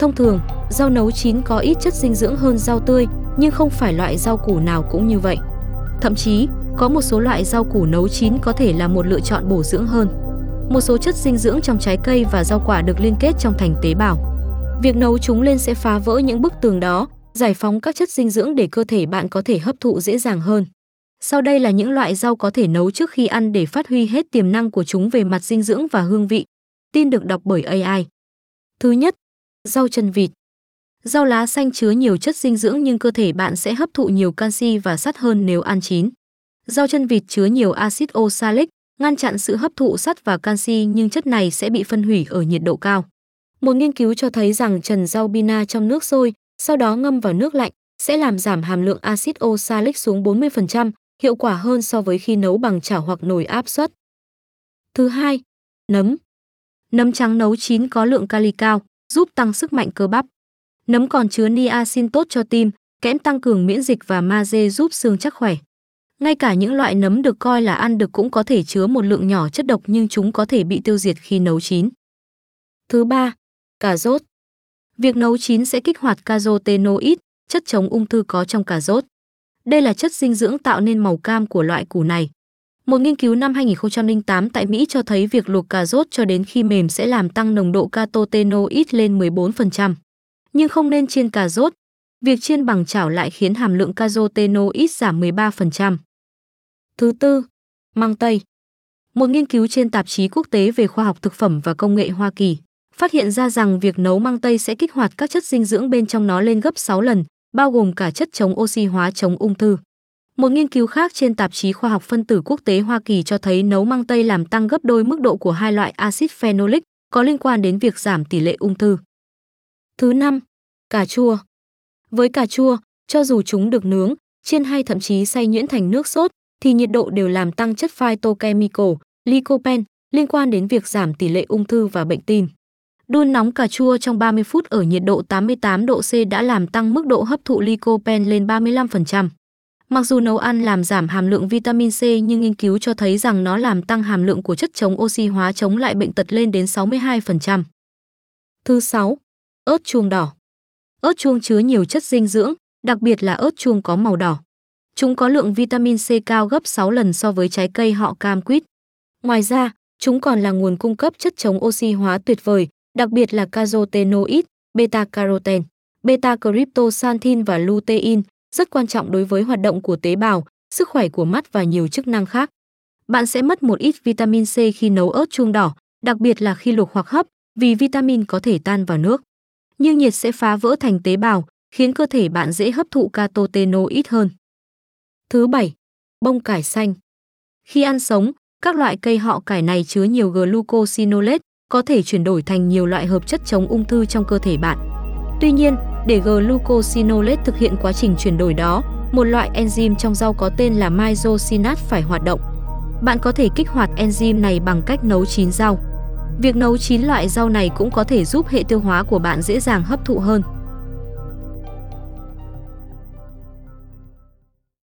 Thông thường, rau nấu chín có ít chất dinh dưỡng hơn rau tươi, nhưng không phải loại rau củ nào cũng như vậy. Thậm chí, có một số loại rau củ nấu chín có thể là một lựa chọn bổ dưỡng hơn. Một số chất dinh dưỡng trong trái cây và rau quả được liên kết trong thành tế bào. Việc nấu chúng lên sẽ phá vỡ những bức tường đó, giải phóng các chất dinh dưỡng để cơ thể bạn có thể hấp thụ dễ dàng hơn. Sau đây là những loại rau có thể nấu trước khi ăn để phát huy hết tiềm năng của chúng về mặt dinh dưỡng và hương vị. Tin được đọc bởi AI. Thứ nhất, rau chân vịt. Rau lá xanh chứa nhiều chất dinh dưỡng nhưng cơ thể bạn sẽ hấp thụ nhiều canxi và sắt hơn nếu ăn chín. Rau chân vịt chứa nhiều axit oxalic, ngăn chặn sự hấp thụ sắt và canxi nhưng chất này sẽ bị phân hủy ở nhiệt độ cao. Một nghiên cứu cho thấy rằng trần rau bina trong nước sôi, sau đó ngâm vào nước lạnh, sẽ làm giảm hàm lượng axit oxalic xuống 40%, hiệu quả hơn so với khi nấu bằng chảo hoặc nồi áp suất. Thứ hai, nấm. Nấm trắng nấu chín có lượng kali cao, giúp tăng sức mạnh cơ bắp. Nấm còn chứa niacin tốt cho tim, kẽm tăng cường miễn dịch và magie giúp xương chắc khỏe. Ngay cả những loại nấm được coi là ăn được cũng có thể chứa một lượng nhỏ chất độc nhưng chúng có thể bị tiêu diệt khi nấu chín. Thứ ba, cà rốt. Việc nấu chín sẽ kích hoạt carotenoid, chất chống ung thư có trong cà rốt. Đây là chất dinh dưỡng tạo nên màu cam của loại củ này. Một nghiên cứu năm 2008 tại Mỹ cho thấy việc luộc cà rốt cho đến khi mềm sẽ làm tăng nồng độ carotenoid lên 14%. Nhưng không nên chiên cà rốt. Việc chiên bằng chảo lại khiến hàm lượng carotenoid giảm 13%. Thứ tư, măng tây. Một nghiên cứu trên tạp chí quốc tế về khoa học thực phẩm và công nghệ Hoa Kỳ phát hiện ra rằng việc nấu măng tây sẽ kích hoạt các chất dinh dưỡng bên trong nó lên gấp 6 lần, bao gồm cả chất chống oxy hóa chống ung thư. Một nghiên cứu khác trên tạp chí khoa học phân tử quốc tế Hoa Kỳ cho thấy nấu măng tây làm tăng gấp đôi mức độ của hai loại axit phenolic có liên quan đến việc giảm tỷ lệ ung thư. Thứ năm, cà chua. Với cà chua, cho dù chúng được nướng, chiên hay thậm chí xay nhuyễn thành nước sốt, thì nhiệt độ đều làm tăng chất phytochemical, lycopene, liên quan đến việc giảm tỷ lệ ung thư và bệnh tim. Đun nóng cà chua trong 30 phút ở nhiệt độ 88 độ C đã làm tăng mức độ hấp thụ lycopene lên 35%. Mặc dù nấu ăn làm giảm hàm lượng vitamin C nhưng nghiên cứu cho thấy rằng nó làm tăng hàm lượng của chất chống oxy hóa chống lại bệnh tật lên đến 62%. Thứ 6. Ớt chuông đỏ. Ớt chuông chứa nhiều chất dinh dưỡng, đặc biệt là ớt chuông có màu đỏ. Chúng có lượng vitamin C cao gấp 6 lần so với trái cây họ cam quýt. Ngoài ra, chúng còn là nguồn cung cấp chất chống oxy hóa tuyệt vời, đặc biệt là carotenoid, beta-carotene, beta-cryptosanthin và lutein, rất quan trọng đối với hoạt động của tế bào, sức khỏe của mắt và nhiều chức năng khác. Bạn sẽ mất một ít vitamin C khi nấu ớt chuông đỏ, đặc biệt là khi luộc hoặc hấp, vì vitamin có thể tan vào nước. Nhưng nhiệt sẽ phá vỡ thành tế bào, khiến cơ thể bạn dễ hấp thụ carotenoid hơn. Thứ bảy, bông cải xanh. Khi ăn sống, các loại cây họ cải này chứa nhiều glucosinolate, có thể chuyển đổi thành nhiều loại hợp chất chống ung thư trong cơ thể bạn. Tuy nhiên, để glucosinolate thực hiện quá trình chuyển đổi đó, một loại enzyme trong rau có tên là mysosinate phải hoạt động. Bạn có thể kích hoạt enzyme này bằng cách nấu chín rau. Việc nấu chín loại rau này cũng có thể giúp hệ tiêu hóa của bạn dễ dàng hấp thụ hơn.